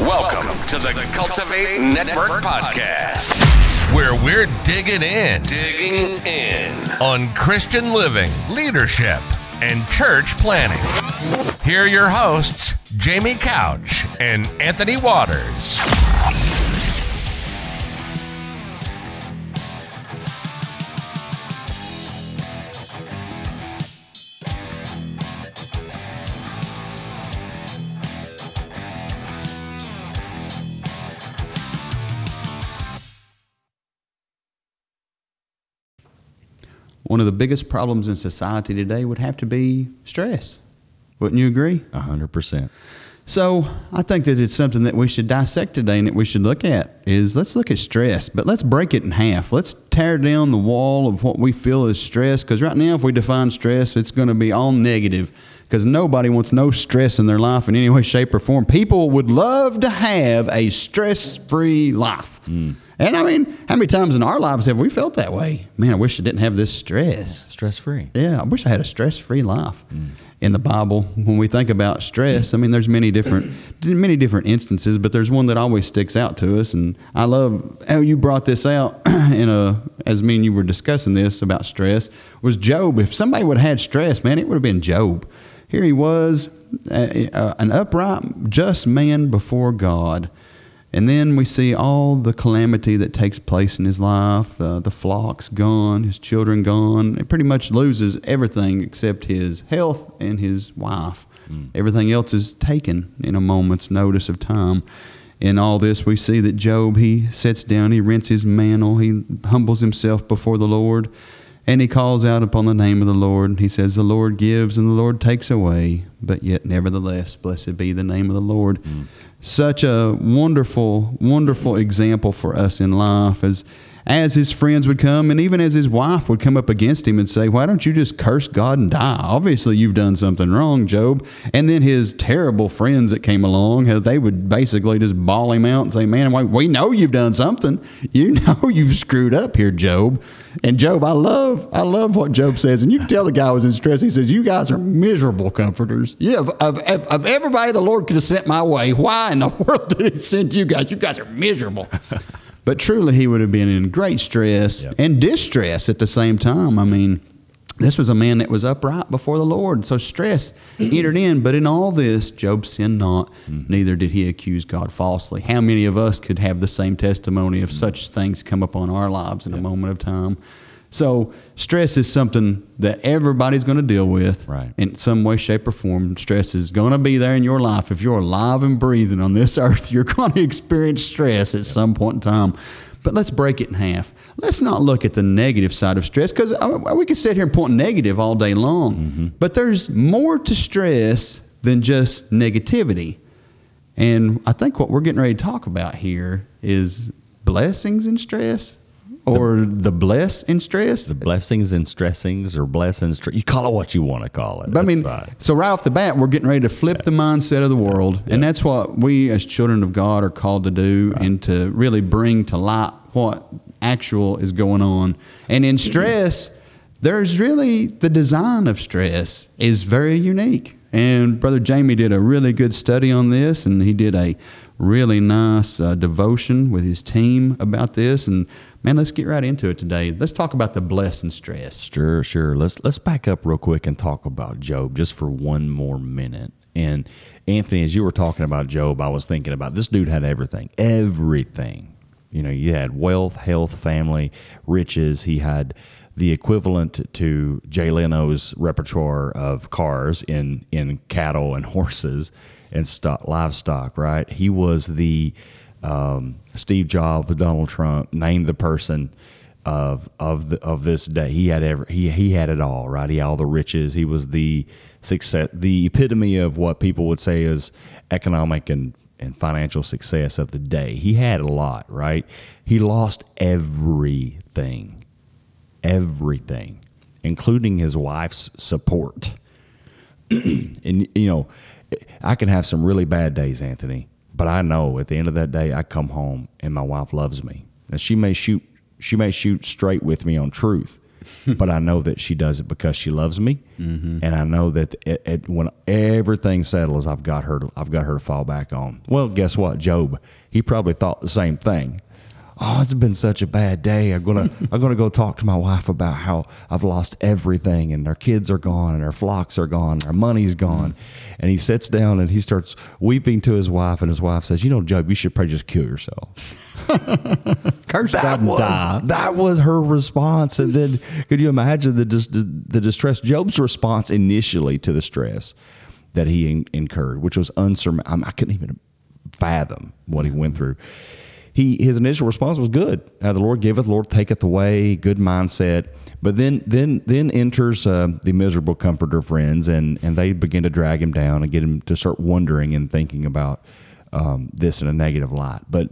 Welcome to the Cultivate Network Podcast, where we're digging in, digging in on Christian living, leadership, and church planning. Here are your hosts, Jamie Couch and Anthony Waters. One of the biggest problems in society today would have to be stress. Wouldn't you agree? A hundred percent. So I think that it's something that we should dissect today and that we should look at is let's look at stress, but let's break it in half. Let's tear down the wall of what we feel is stress because right now if we define stress, it's going to be all negative because nobody wants no stress in their life in any way, shape, or form. People would love to have a stress-free life. Mm. And I mean, how many times in our lives have we felt that way? Man, I wish I didn't have this stress. Stress free. Yeah, I wish I had a stress free life. Mm. In the Bible, when we think about stress, I mean, there's many different, many different instances, but there's one that always sticks out to us. And I love how you brought this out in a, as me and you were discussing this about stress, was Job. If somebody would have had stress, man, it would have been Job. Here he was, an upright, just man before God and then we see all the calamity that takes place in his life uh, the flocks gone, his children gone. He pretty much loses everything except his health and his wife. Mm. Everything else is taken in a moment's notice of time. In all this, we see that Job, he sits down, he rents his mantle, he humbles himself before the Lord, and he calls out upon the name of the Lord. He says, The Lord gives and the Lord takes away, but yet nevertheless, blessed be the name of the Lord. Mm such a wonderful, wonderful example for us in life as as his friends would come and even as his wife would come up against him and say, Why don't you just curse God and die? Obviously, you've done something wrong, Job. And then his terrible friends that came along, uh, they would basically just bawl him out and say, Man, we know you've done something. You know you've screwed up here, Job. And Job, I love, I love what Job says. And you can tell the guy was in stress. He says, You guys are miserable comforters. Yeah, of, of, of everybody the Lord could have sent my way, why in the world did he send you guys? You guys are miserable. But truly, he would have been in great stress yep. and distress at the same time. I mean, this was a man that was upright before the Lord. So stress entered in. But in all this, Job sinned not, mm-hmm. neither did he accuse God falsely. How many of us could have the same testimony if mm-hmm. such things come upon our lives in yep. a moment of time? So stress is something that everybody's going to deal with right. in some way, shape, or form. Stress is going to be there in your life. If you're alive and breathing on this earth, you're going to experience stress at yep. some point in time. But let's break it in half. Let's not look at the negative side of stress because uh, we can sit here and point negative all day long. Mm-hmm. But there's more to stress than just negativity. And I think what we're getting ready to talk about here is blessings in stress or the, the bless in stress. The blessings and stressings or blessings. You call it what you want to call it. But I mean, fine. so right off the bat, we're getting ready to flip yeah. the mindset of the world, yeah. and that's what we as children of God are called to do, right. and to really bring to light what actual is going on. And in stress, there's really the design of stress is very unique. And Brother Jamie did a really good study on this, and he did a really nice uh, devotion with his team about this. And man, let's get right into it today. Let's talk about the bless and stress. Sure, sure. Let's let's back up real quick and talk about Job just for one more minute. And Anthony, as you were talking about Job, I was thinking about this dude had everything, everything. You know, you had wealth, health, family, riches. He had the equivalent to Jay Leno's repertoire of cars in in cattle and horses and stock, livestock. Right? He was the um, Steve Jobs, Donald Trump named the person of of the, of this day. He had every, he he had it all. Right? He had all the riches. He was the success, the epitome of what people would say is economic and and financial success of the day. He had a lot, right? He lost everything, everything, including his wife's support. and, you know, I can have some really bad days, Anthony, but I know at the end of that day, I come home and my wife loves me. Now, she may shoot, she may shoot straight with me on truth, but I know that she does it because she loves me, mm-hmm. and I know that it, it, when everything settles, I've got her. I've got her to fall back on. Well, guess what, Job? He probably thought the same thing. Oh, it's been such a bad day. I'm gonna I'm gonna go talk to my wife about how I've lost everything and our kids are gone and our flocks are gone, and our money's mm-hmm. gone. And he sits down and he starts weeping to his wife, and his wife says, "You know, Job, you should probably just kill yourself." Curse that was die. that was her response and then could you imagine the the distress Job's response initially to the stress that he in- incurred which was unsurmountable i couldn't even fathom what he went through he his initial response was good uh, the lord giveth lord taketh away good mindset but then then then enters uh, the miserable comforter friends and and they begin to drag him down and get him to start wondering and thinking about um, this in a negative light but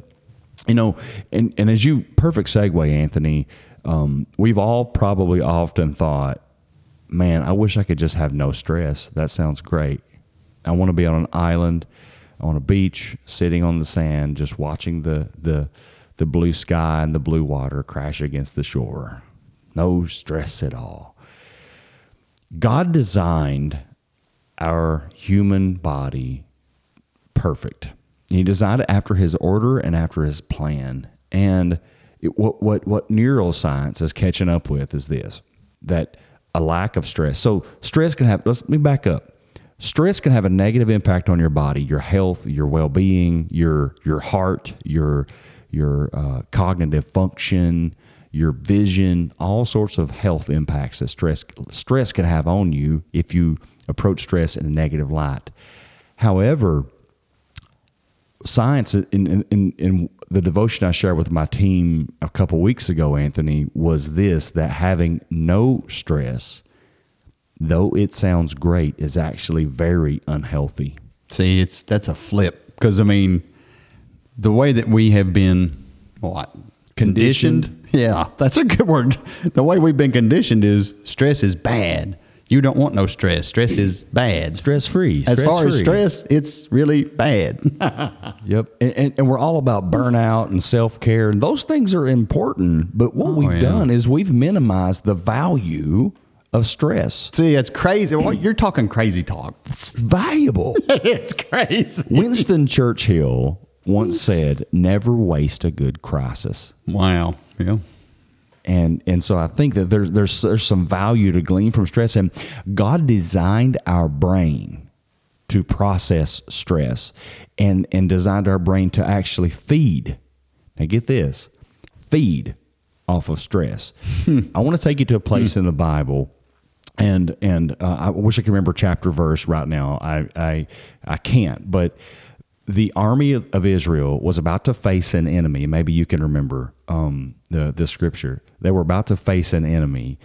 you know, and, and as you perfect segue, Anthony, um, we've all probably often thought, man, I wish I could just have no stress. That sounds great. I want to be on an island, on a beach, sitting on the sand, just watching the the the blue sky and the blue water crash against the shore. No stress at all. God designed our human body perfect. He designed it after his order and after his plan. And it, what, what, what neuroscience is catching up with is this that a lack of stress. So, stress can have, let's, let me back up. Stress can have a negative impact on your body, your health, your well being, your, your heart, your, your uh, cognitive function, your vision, all sorts of health impacts that stress, stress can have on you if you approach stress in a negative light. However, science in, in, in the devotion I shared with my team a couple weeks ago, Anthony, was this that having no stress, though it sounds great, is actually very unhealthy. See, it's that's a flip because I mean, the way that we have been what conditioned. Yeah, that's a good word. The way we've been conditioned is stress is bad. You don't want no stress. Stress is bad. Stress free. As far as stress, it's really bad. Yep. And, and, and we're all about burnout and self care, and those things are important. But what oh, we've yeah. done is we've minimized the value of stress. See, it's crazy. Well, you're talking crazy talk. It's valuable. it's crazy. Winston Churchill once said, "Never waste a good crisis." Wow. Yeah. And and so I think that there's there's there's some value to glean from stress, and God designed our brain to process stress, and and designed our brain to actually feed. Now get this, feed off of stress. Hmm. I want to take you to a place hmm. in the Bible and and uh, I wish I could remember chapter verse right now. I I I can't. But the army of, Israel was about to face an enemy. Maybe you can remember um, the the scripture. They were about to face an enemy,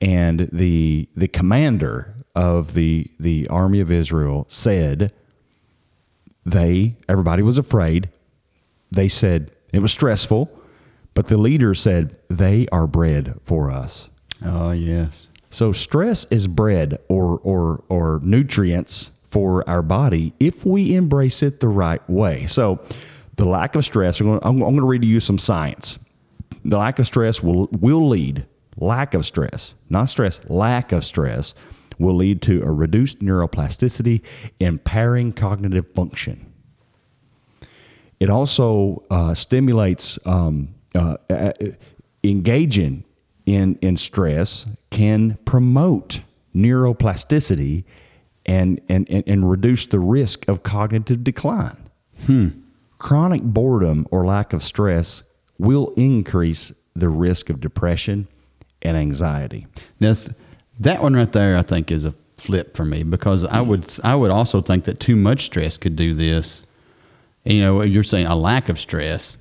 and the the commander of the the army of Israel said they everybody was afraid. They said it was stressful, but the leader said they are bread for us. Oh yes. So stress is bread or or or nutrients for our body if we embrace it the right way. So the lack of stress. I'm going, to, read to you some science. The lack of stress will will lead lack of stress, not stress, lack of stress will lead to a reduced neuroplasticity, impairing cognitive function. It also uh, stimulates um, uh, uh, engaging in in stress can promote neuroplasticity and and, and, and reduce the risk of cognitive decline. Hmm. Chronic boredom or lack of stress will increase the risk of depression and anxiety. That's that one right there. I think is a flip for me because I would I would also think that too much stress could do this. You know, you're saying a lack of stress.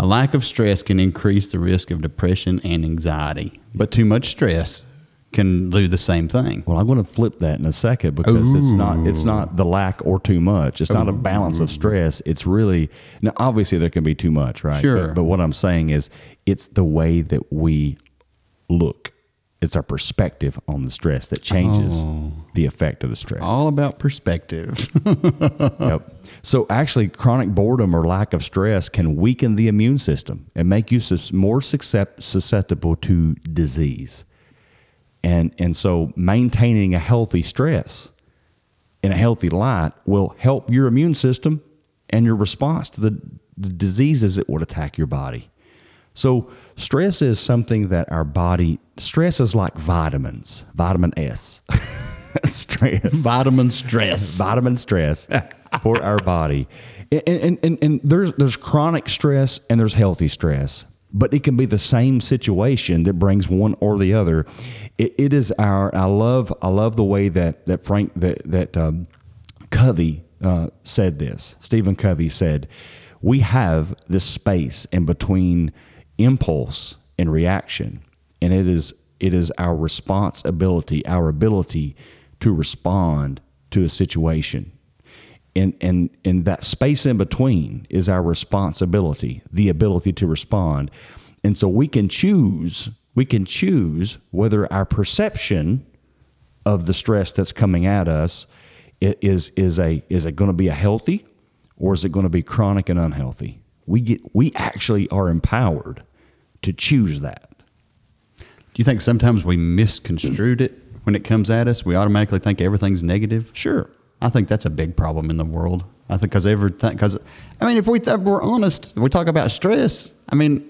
A lack of stress can increase the risk of depression and anxiety, but too much stress can do the same thing. Well, I'm going to flip that in a second because it's not it's not the lack or too much. It's not a balance of stress. It's really now obviously there can be too much, right? Sure. But, but what I'm saying is it's the way that we look. It's our perspective on the stress that changes oh. the effect of the stress. All about perspective. Yep. So actually, chronic boredom or lack of stress can weaken the immune system and make you more susceptible to disease. And and so maintaining a healthy stress in a healthy light will help your immune system and your response to the, the diseases that would attack your body. So stress is something that our body stress is like vitamins, vitamin S. stress. Vitamin stress. Vitamin stress for our body. And, and, and, and there's there's chronic stress and there's healthy stress. But it can be the same situation that brings one or the other. It, it is our. I love. I love the way that that Frank that that um, Covey uh, said this. Stephen Covey said, "We have this space in between impulse and reaction, and it is it is our responsibility, our ability to respond to a situation." And, and, and that space in between is our responsibility, the ability to respond. And so we can choose, we can choose whether our perception of the stress that's coming at us is is a is it going to be a healthy or is it going to be chronic and unhealthy? We get we actually are empowered to choose that. Do you think sometimes we misconstrued it when it comes at us? We automatically think everything's negative. Sure. I think that's a big problem in the world. I think because everything, because I mean, if we if we're honest, we talk about stress. I mean,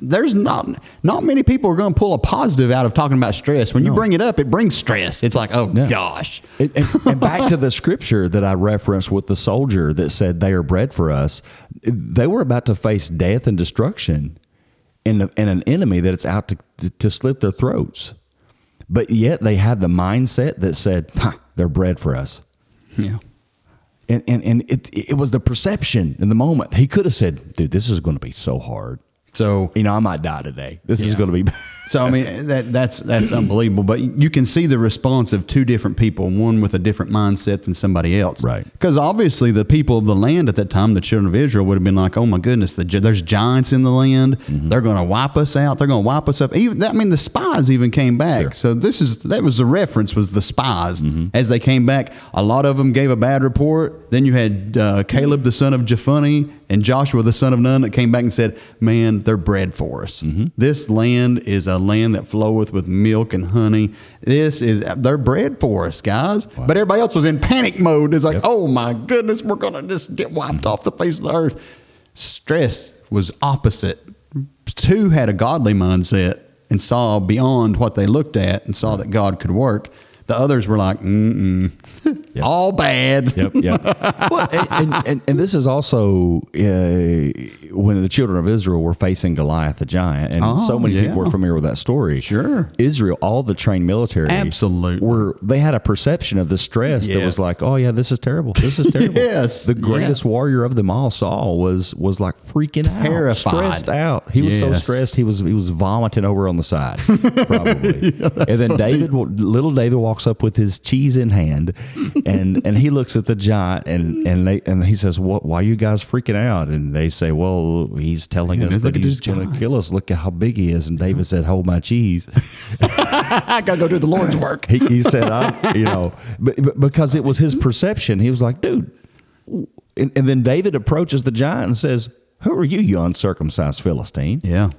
there's not not many people are going to pull a positive out of talking about stress. When you No. bring it up, it brings stress. It's like, oh Yeah. gosh, And, and, and back to the scripture that I referenced with the soldier that said they are bread for us. They were about to face death and destruction and, and an enemy that it's out to, to slit their throats. But yet they had the mindset that said, they're bread for us. yeah, And, and, and it, it was the perception in the moment. He could have said, dude, this is going to be so hard. So You know, I might die today. This is going to be. So I mean that that's that's unbelievable. But you can see the response of two different people, one with a different mindset than somebody else. Right. Because obviously the people of the land at that time, the children of Israel, would have been like, "Oh my goodness, the, there's giants in the land. Mm-hmm. They're going to wipe us out. They're going to wipe us up." Even I mean, the spies even came back. Sure. So this is that was the reference was the spies Mm-hmm. as they came back. A lot of them gave a bad report. Then you had uh, Caleb the son of Jephunneh and Joshua the son of Nun that came back and said, "Man, they're bread for us. Mm-hmm. This land is a land that floweth with milk and honey. This is they're bread for us, guys." But everybody else was in panic mode. It's like, Yep. "Oh my goodness, we're gonna just get wiped off the face of the earth." Stress was opposite. Two had a godly mindset and saw beyond what they looked at and saw that God could work. The others were like, "Mm-mm, Yep. all bad." Yep, yep. well, and, and, and, and this is also uh, when the children of Israel were facing Goliath, the giant, and Oh, so many yeah. people are familiar with that story. Sure. Israel, all the trained military, Absolutely. were they had a perception of the stress that was like, oh yeah, this is terrible. This is terrible. Yes, the greatest yes. warrior of them all, Saul, was was like freaking out, Terrified. stressed out. He was so stressed he was he was vomiting over on the side, probably. and then David, little David, walks up with his cheese in hand, and and he looks at the giant, and and they and he says, "What? Why are you guys freaking out?" And they say, "Well, he's telling Yeah, us that he's going to kill us. Look at how big he is." And David uh-huh. said, "Hold my cheese." I gotta go do the Lord's work. he, he said, I, you know, but, but because it was his perception, he was like, dude. And, and then David approaches the giant and says, Who are you, you uncircumcised Philistine? Yeah.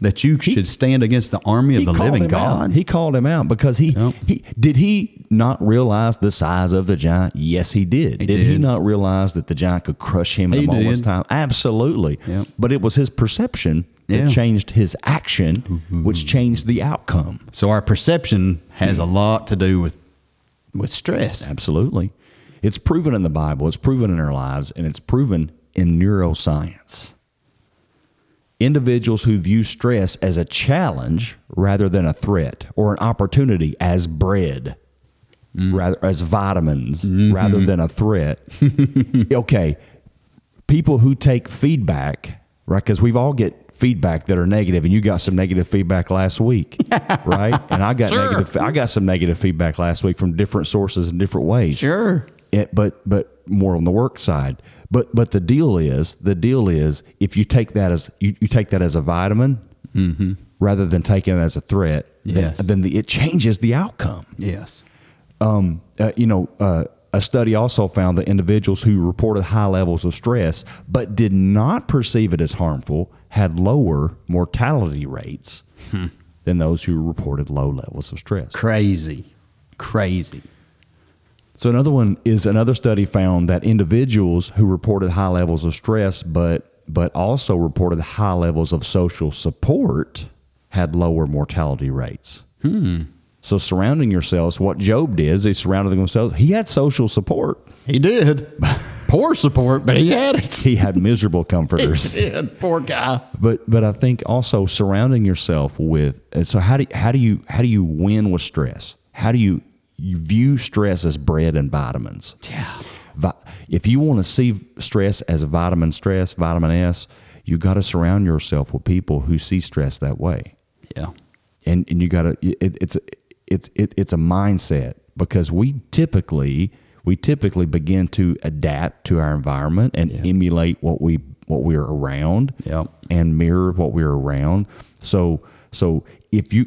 That you should stand against the army of the living him out. God. He called him out because he, Yep. he did he not realize the size of the giant? Yes, he did. He did, he not realize that the giant could crush him in He a moment's did. time? Absolutely. Yep. But it was his perception that Yeah. changed his action, mm-hmm. which changed the outcome. so our perception has a lot to do with with stress. Absolutely. It's proven in the Bible, it's proven in our lives, and it's proven in neuroscience. Individuals who view stress as a challenge rather than a threat or an opportunity as bread, mm. rather as vitamins mm-hmm. rather than a threat. okay, people who take feedback, right? Because we've all get feedback that are negative, and you got some negative feedback last week, right? And I got Sure. negative. I got some negative feedback last week from different sources in different ways. Sure. It, but but more on the work side. But but the deal is the deal is if you take that as you, you take that as a vitamin rather than taking it as a threat, then, Mm-hmm. Yes. then the, it changes the outcome Yes. um, uh, you know, uh, a study also found that individuals who reported high levels of stress but did not perceive it as harmful had lower mortality rates than than those who reported low levels of stress. Crazy. Crazy. So another one is another study found that individuals who reported high levels of stress, but but also reported high levels of social support, had lower mortality rates. Hmm. So surrounding yourselves, what Job did is he surrounded himself. He had social support. He did. Poor support, but he had it. He had miserable comforters. He did. Poor guy. But but I think also surrounding yourself with and so how do how do you how do you win with stress? How do you you view stress as bread and vitamins? Yeah. If you want to see stress as vitamin stress, vitamin S, you got to surround yourself with people who see stress that way. Yeah. And and you got to it, it's it's it, it's a mindset because we typically we typically begin to adapt to our environment and emulate what we what we're around Yep. and mirror what we're around. So so if you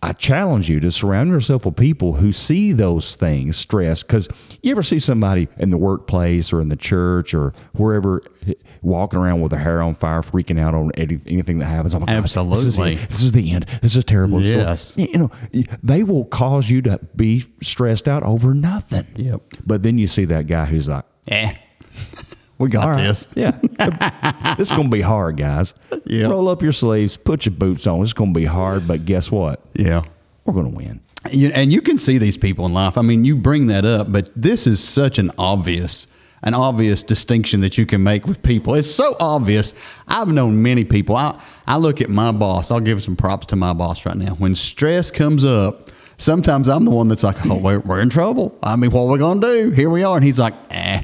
I challenge you to surround yourself with people who see those things, stress. Because you ever see somebody in the workplace or in the church or wherever walking around with their hair on fire, freaking out on any- anything that happens? Oh my God, this is, Absolutely. this is the end. This is terrible. So, Yes. you know, they will cause you to be stressed out over nothing. Yep. But then you see that guy who's like, Eh. We got right. this. Yeah. this is going to be hard, guys. Yeah. Roll up your sleeves, put your boots on. It's going to be hard, but guess what? Yeah. We're going to win. You, and you can see these people in life. I mean, you bring that up, but this is such an obvious, an obvious distinction that you can make with people. It's so obvious. I've known many people. I, I look at my boss. I'll give some props to my boss right now. When stress comes up, sometimes I'm the one that's like, "Oh, we're, we're in trouble. I mean, what are we gonna do? Here we are." And he's like, "Eh,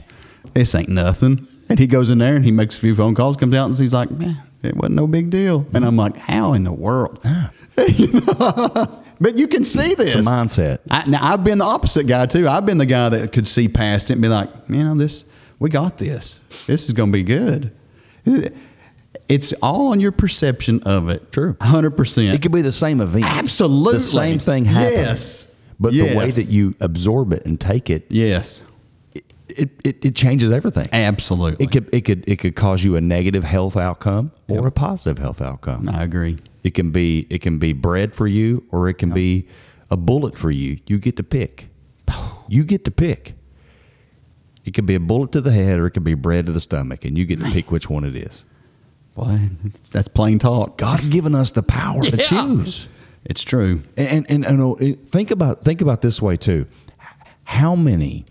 this ain't nothing." And he goes in there and he makes a few phone calls, comes out and he's like, "Man, it wasn't no big deal." And I'm like, "How in the world?" You know? but you can see this. It's a mindset. I, now I've been the opposite guy too. I've been the guy that could see past it and be like, you know, this we got this. This is going to be good. It's all on your perception of it. True. hundred percent. It could be the same event. Absolutely. The same thing happens. Yes. But the way that you absorb it and take it, Yes, it, it, it changes everything. absolutely. It could it could it could cause you a negative health outcome or a positive health outcome. I agree. It can be it can be bread for you or it can be a bullet for you. You get to pick. You get to pick. It could be a bullet to the head or it could be bread to the stomach, and you get to pick which one it is. Boy, that's plain talk. God's given us the power to choose. It's true. And and, and uh, think about think about this way too. How many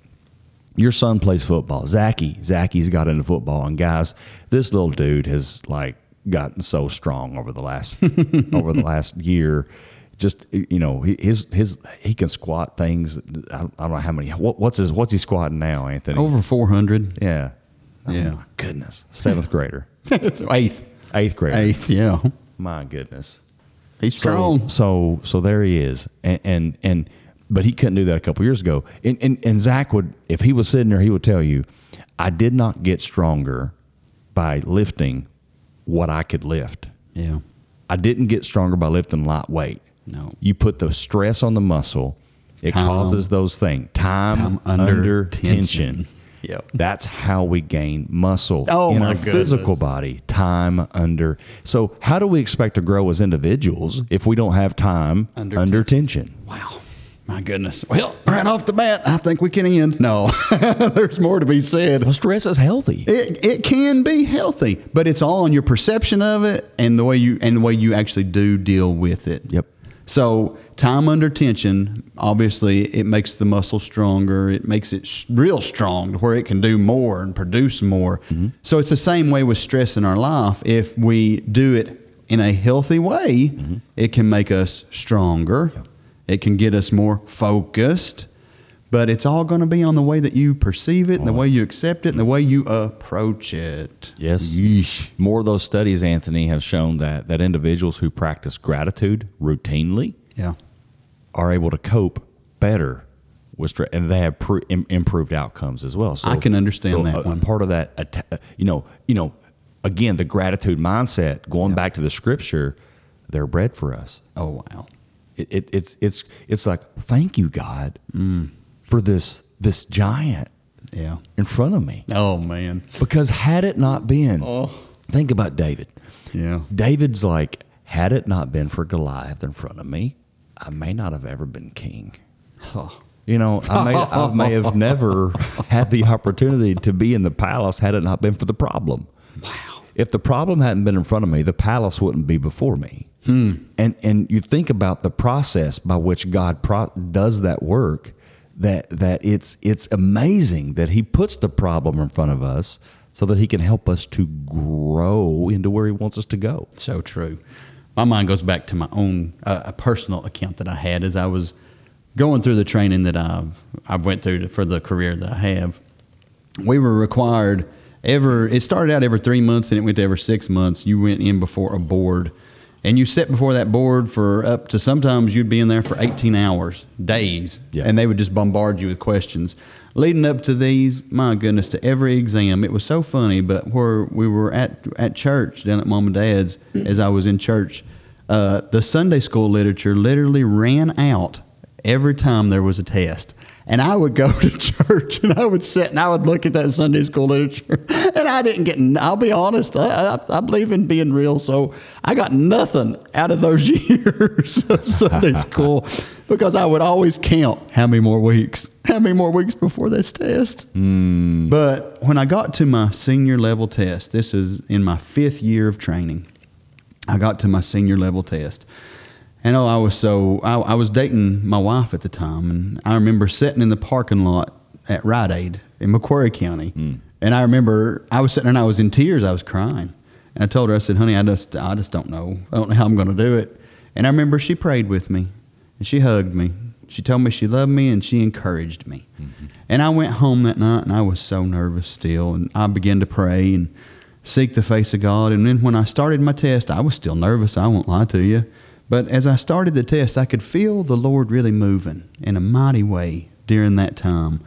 your son plays football. Zachy, Zachy's got into football, and guys, this little dude has like gotten so strong over the last over the last year. Just you know, he- his his he can squat things. I don't, I don't know how many. What, what's his what's he squatting now, Anthony? Over four hundred. Yeah. Oh Yeah. my goodness. Seventh grader, eighth. eighth grader. Eighth. Yeah. My goodness. He's So, strong. so so there he is, and and, and but he couldn't do that a couple years ago. And, and and Zach would, if he was sitting there, he would tell you, I did not get stronger by lifting what I could lift. yeah. I didn't get stronger by lifting light weight. No. you put the stress on the muscle, it Time. causes those things. Time, Time under, under tension. tension. Yep. That's how we gain muscle Oh, in our physical body. Time under. So, how do we expect to grow as individuals if we don't have time under, Under tension? Wow. My goodness. Well, right off the bat, I think we can end. No, there's more to be said. Well, stress is healthy. It, it can be healthy, but it's all on your perception of it and the way you and the way you actually do deal with it. Yep. So time under tension, obviously, it makes the muscle stronger. It makes it real strong to where it can do more and produce more. Mm-hmm. So it's the same way with stress in our life. If we do it in a healthy way, mm-hmm. it can make us stronger. It can get us more focused. But it's all going to be on the way that you perceive it, and the way you accept it, and the way you approach it. Yes. More of those studies, Anthony, have shown that, that individuals who practice gratitude routinely Yeah. are able to cope better with stress, and they have pr- im- improved outcomes as well. So I can understand so that a- a one. part of that, atta- uh, you know, you know, again, the gratitude mindset. Going back to the scripture, they're bread for us. Oh, wow. It, it, it's it's it's like thank you, God, Mm. for this this giant Yeah. in front of me. Oh, man. Because had it not been, Oh. think about David. Yeah. David's like had it not been for Goliath in front of me, I may not have ever been king. You know, I may, I may have never had the opportunity to be in the palace had it not been for the problem. Wow. If the problem hadn't been in front of me, the palace wouldn't be before me. And and you think about the process by which God pro- does that work. That that it's it's amazing that He puts the problem in front of us so that He can help us to grow into where He wants us to go. So true. My mind goes back to my own uh, a personal account that I had as I was going through the training that I've I went through for the career that I have. We were required ever. It started out every three months and it went to every six months. You went in before a board, and you sit before that board for up to sometimes you'd be in there for eighteen hours, days, Yeah. and they would just bombard you with questions. Leading up to these, my goodness, to every exam, it was so funny. But where we were at at church down at mom and dad's, as I was in church, uh, the Sunday school literature literally ran out every time there was a test. And I would go to church and I would sit and I would look at that Sunday school literature. And I didn't get, I'll be honest, I, I, I believe in being real. So I got nothing out of those years of Sunday school because I would always count how many more weeks, how many more weeks before this test. Hmm. But when I got to my senior level test, this is in my fifth year of training. I got to my senior level test. And oh, I was so I, I was dating my wife at the time, and I remember sitting in the parking lot at Rite Aid in Macquarie County, hmm. and I remember I was sitting there and I was in tears. I was crying, and I told her, I said, "Honey, I just I just don't know. I don't know how I'm going to do it." And I remember she prayed with me, and she hugged me. She told me she loved me, and she encouraged me. Mm-hmm. And I went home that night, and I was so nervous still, and I began to pray and seek the face of God. And then when I started my test, I was still nervous. I won't lie to you. But as I started the test, I could feel the Lord really moving in a mighty way during that time.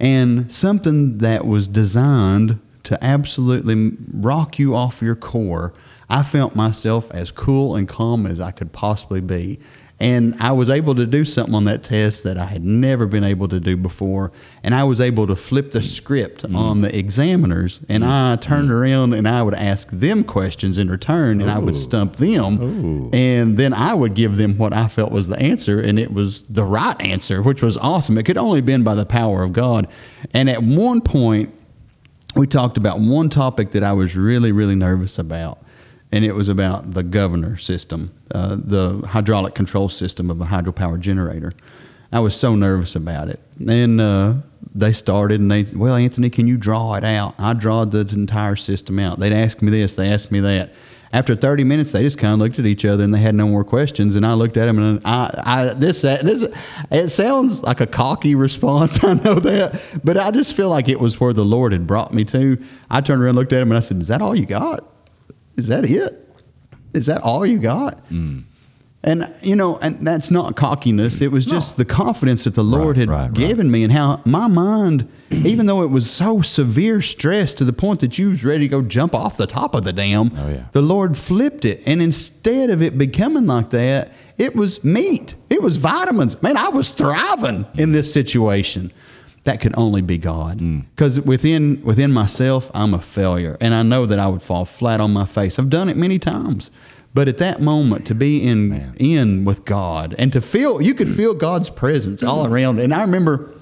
And something that was designed to absolutely rock you off your core, I felt myself as cool and calm as I could possibly be. And I was able to do something on that test that I had never been able to do before. And I was able to flip the script mm-hmm. on the examiners. And mm-hmm. I turned mm-hmm. around and I would ask them questions in return and I would stump them. And then I would give them what I felt was the answer. And it was the right answer, which was awesome. It could only have been by the power of God. And at one point, we talked about one topic that I was really, really nervous about, and it was about the governor system, uh, the hydraulic control system of a hydropower generator. I was so nervous about it. And uh, they started, and they, well, Anthony, can you draw it out? I drawed the entire system out. They'd ask me this, they asked me that. After 30 minutes, they just kind of looked at each other and they had no more questions. And I looked at them and I, I this, this, it sounds like a cocky response. I know that, but I just feel like it was where the Lord had brought me to. I turned around, looked at him, and I said, "Is that all you got? Is that it? Is that all you got?" Mm. And you know, and that's not cockiness. It was just the confidence that the Lord Right, had right, right. given me, and how my mind, even though it was so severe stress to the point that you was ready to go jump off the top of the dam, Oh, yeah. the Lord flipped it, and instead of it becoming like that, it was meat. It was vitamins. Man, I was thriving in this situation. That could only be God, Mm. because within within myself, I'm a failure, and I know that I would fall flat on my face. I've done it many times. But at that moment, to be in Man. in with God and to feel, you could feel God's presence all around. And I remember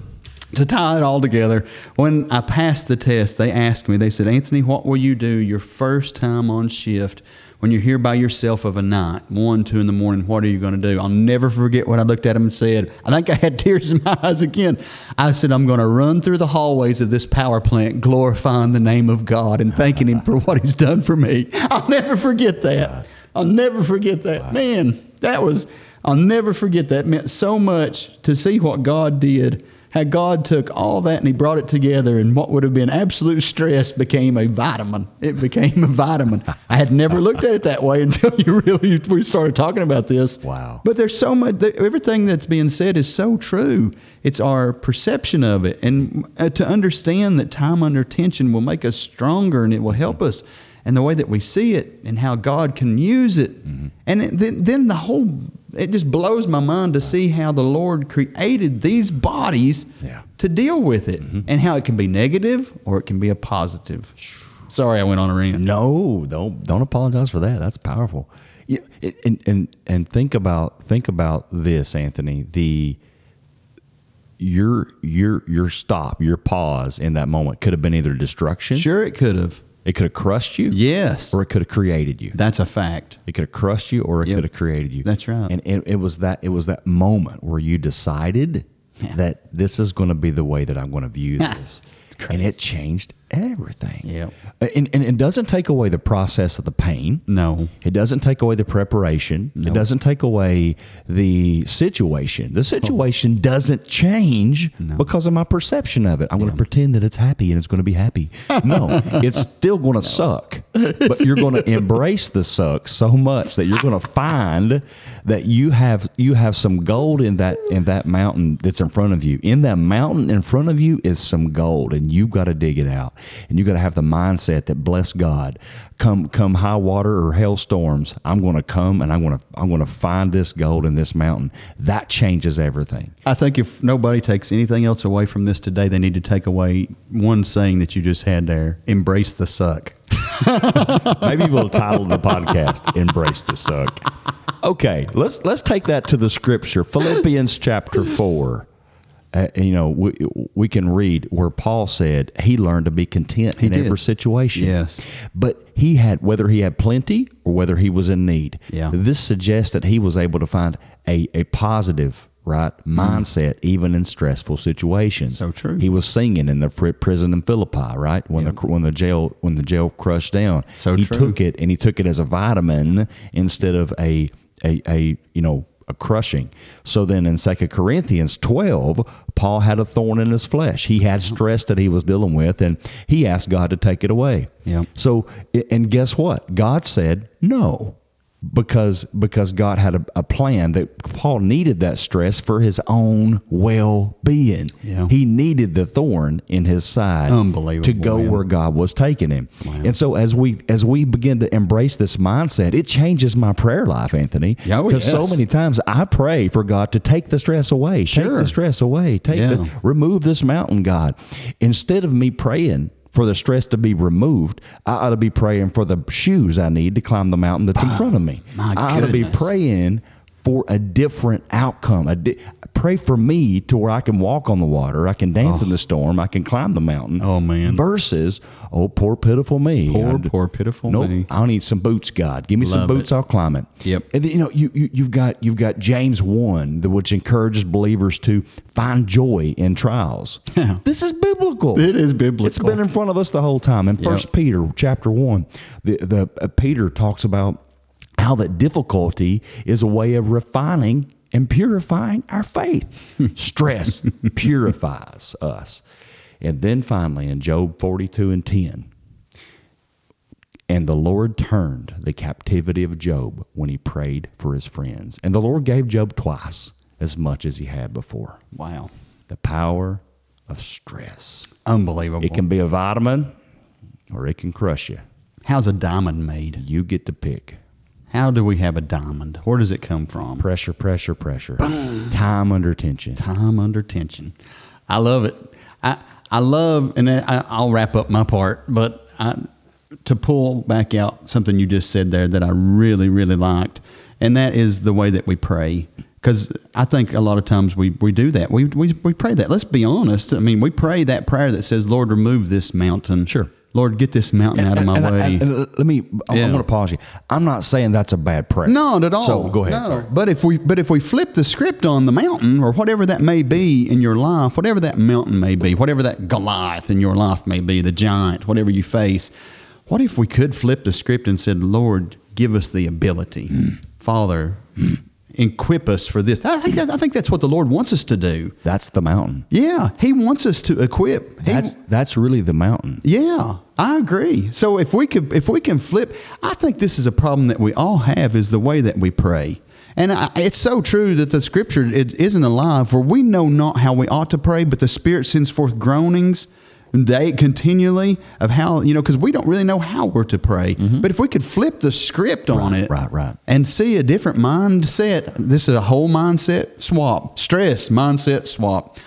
to tie it all together, when I passed the test, they asked me, they said, Anthony, what will you do your first time on shift when you're here by yourself of a night, one, two in the morning? What are you going to do? I'll never forget what I looked at him and said. I think I had tears in my eyes again. I said, I'm going to run through the hallways of this power plant, glorifying the name of God and thanking Him for what He's done for me. I'll never forget that. I'll never forget that. Man, that was, I'll never forget that. It meant so much to see what God did. How God took all that and He brought it together, and what would have been absolute stress became a vitamin. It became a vitamin. I had never looked at it that way until you really we started talking about this. Wow. But there's so much. Everything that's being said is so true. It's our perception of it, and uh, to understand that time under tension will make us stronger, and it will help us and the way that we see it and how God can use it. And then, then the whole, it just blows my mind to see how the Lord created these bodies Yeah. to deal with it mm-hmm. and how it can be negative or it can be a positive. Sorry, I went on a rant. No, don't don't apologize for that. That's powerful. Yeah, and and and think about think about this, Anthony. The your your your stop, your pause in that moment could have been either destruction. Sure, it could have. It could have crushed you. Yes, Or it could have created you. that's a fact. It could have crushed you, or it Yep. could have created you. That's right. And it, it was that it was that moment where you decided Yeah. that this is going to be the way that I'm going to view this, and it changed everything. Yeah. Uh, and, and it doesn't take away the process of the pain. No. It doesn't take away the preparation. No. It doesn't take away the situation. The situation doesn't change because of my perception of it. I'm going to pretend that it's happy and it's going to be happy. No, it's still going to suck. But you're going to embrace the suck so much that you're going to find that you have you have some gold in that in that mountain that's in front of you. In that mountain in front of you is some gold and you've got to dig it out. And you got to have the mindset that bless God. Come come high water or hailstorms, I'm going to come and I'm going to I'm going to find this gold in this mountain. That changes everything. I think if nobody takes anything else away from this today, they need to take away one saying that you just had there: "Embrace the suck." Maybe we'll title the podcast "Embrace the Suck." Okay, let's let's take that to the scripture, Philippians chapter four. Uh, you know, we, we can read where Paul said he learned to be content He in did. every situation. Yes. but he had whether he had plenty or whether he was in need. Yeah. this suggests that he was able to find a a positive right mindset even in stressful situations. Mm. So true. He was singing in the prison in Philippi, right? When Yep. the when the jail when the jail crushed down. So he true. took it and he took it as a vitamin instead of a a, a you know a crushing. So then in 2 Corinthians 12, Paul had a thorn in his flesh. He had stress that he was dealing with and he asked God to take it away. Yep. So and guess what? God said no. Because because God had a, a plan that Paul needed that stress for his own well being. Yeah. He needed the thorn in his side to go man. where God was taking him. Wow. And so as we as we begin to embrace this mindset, it changes my prayer life, Anthony. Yeah, oh, Because so many times I pray for God to take the stress away, take the stress away, take Yeah. the remove this mountain, God. Instead of me praying for the stress to be removed, I ought to be praying for the shoes I need to climb the mountain that's in ah, front of me. My I ought to be goodness. praying for a different outcome. A di- pray for me to where I can walk on the water, I can dance in the storm, I can climb the mountain. Oh, man. Versus, oh poor pitiful me. Poor, poor, pitiful Nope, me. I need some boots, God. Give me some boots, it. I'll climb it. Yep. And then, you know, you, you you've got you've got James one, which encourages believers to find joy in trials. Yeah. This is biblical. It is biblical. It's been in front of us the whole time. In First Peter chapter one, the the uh, Peter talks about how that difficulty is a way of refining and purifying our faith. Stress purifies us. And then finally in Job 42 and 10, and the Lord turned the captivity of Job when he prayed for his friends. And the Lord gave Job twice as much as he had before. Wow. The power of stress. Unbelievable. It can be a vitamin or it can crush you. How's a diamond made? You get to pick. How do we have a diamond? Where does it come from? Pressure, pressure, pressure. Time under tension. Time under tension. I love it. I I love, and I, I'll wrap up my part, but I, to pull back out something you just said there that I really really liked, and that is the way that we pray. Because I think a lot of times we, we do that. We, we we pray that. Let's be honest. I mean, we pray that prayer that says, "Lord, remove this mountain." Sure. Lord, get this mountain out of my way. let me, I, Yeah. want to pause you. I'm not saying that's a bad prayer. No, not at all. So go ahead. No. But if we but if we flip the script on the mountain or whatever that may be in your life, whatever that mountain may be, whatever that Goliath in your life may be, the giant, whatever you face, what if we could flip the script and said, Lord, give us the ability, Hmm. Father, equip us for this. I think, I think that's what the Lord wants us to do. That's the mountain. Yeah, He wants us to equip. He- That's that's really the mountain. yeah, I agree. So if we could, if we can flip, I think this is a problem that we all have is the way that we pray. And I, it's so true that the scripture it isn't alive, for we know not how we ought to pray, but the Spirit sends forth groanings day continually of how you know because we don't really know how we're to pray. Mm-hmm. But if we could flip the script on it, right, right. and see a different mindset, this is a whole mindset swap, stress mindset swap.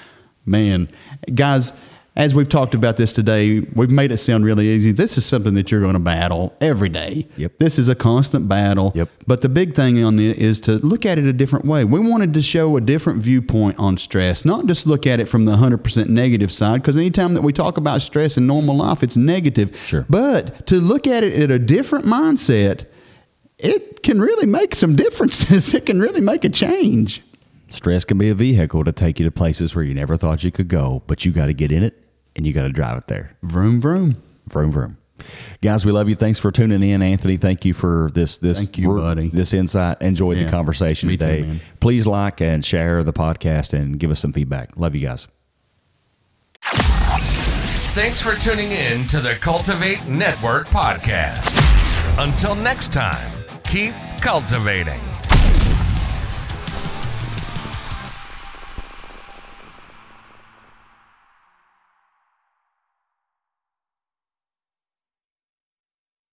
Man, guys, as we've talked about this today, we've made it sound really easy. This is something that you're going to battle every day. Yep. This is a constant battle. Yep. But the big thing on it is to look at it a different way. We wanted to show a different viewpoint on stress, not just look at it from the 100% negative side, because anytime that we talk about stress in normal life, it's negative. Sure. But to look at it at a different mindset, it can really make some differences. it can really make a change. Stress can be a vehicle to take you to places where you never thought you could go, but you got to get in it and you got to drive it there. Vroom, vroom. Vroom vroom. Guys, we love you. Thanks for tuning in, Anthony. Thank you for this this Thank you, buddy. this insight. Enjoyed the conversation me too, today. Please like and share the podcast and give us some feedback. Love you guys. Thanks for tuning in to the Cultivate Network podcast. Until next time, keep cultivating.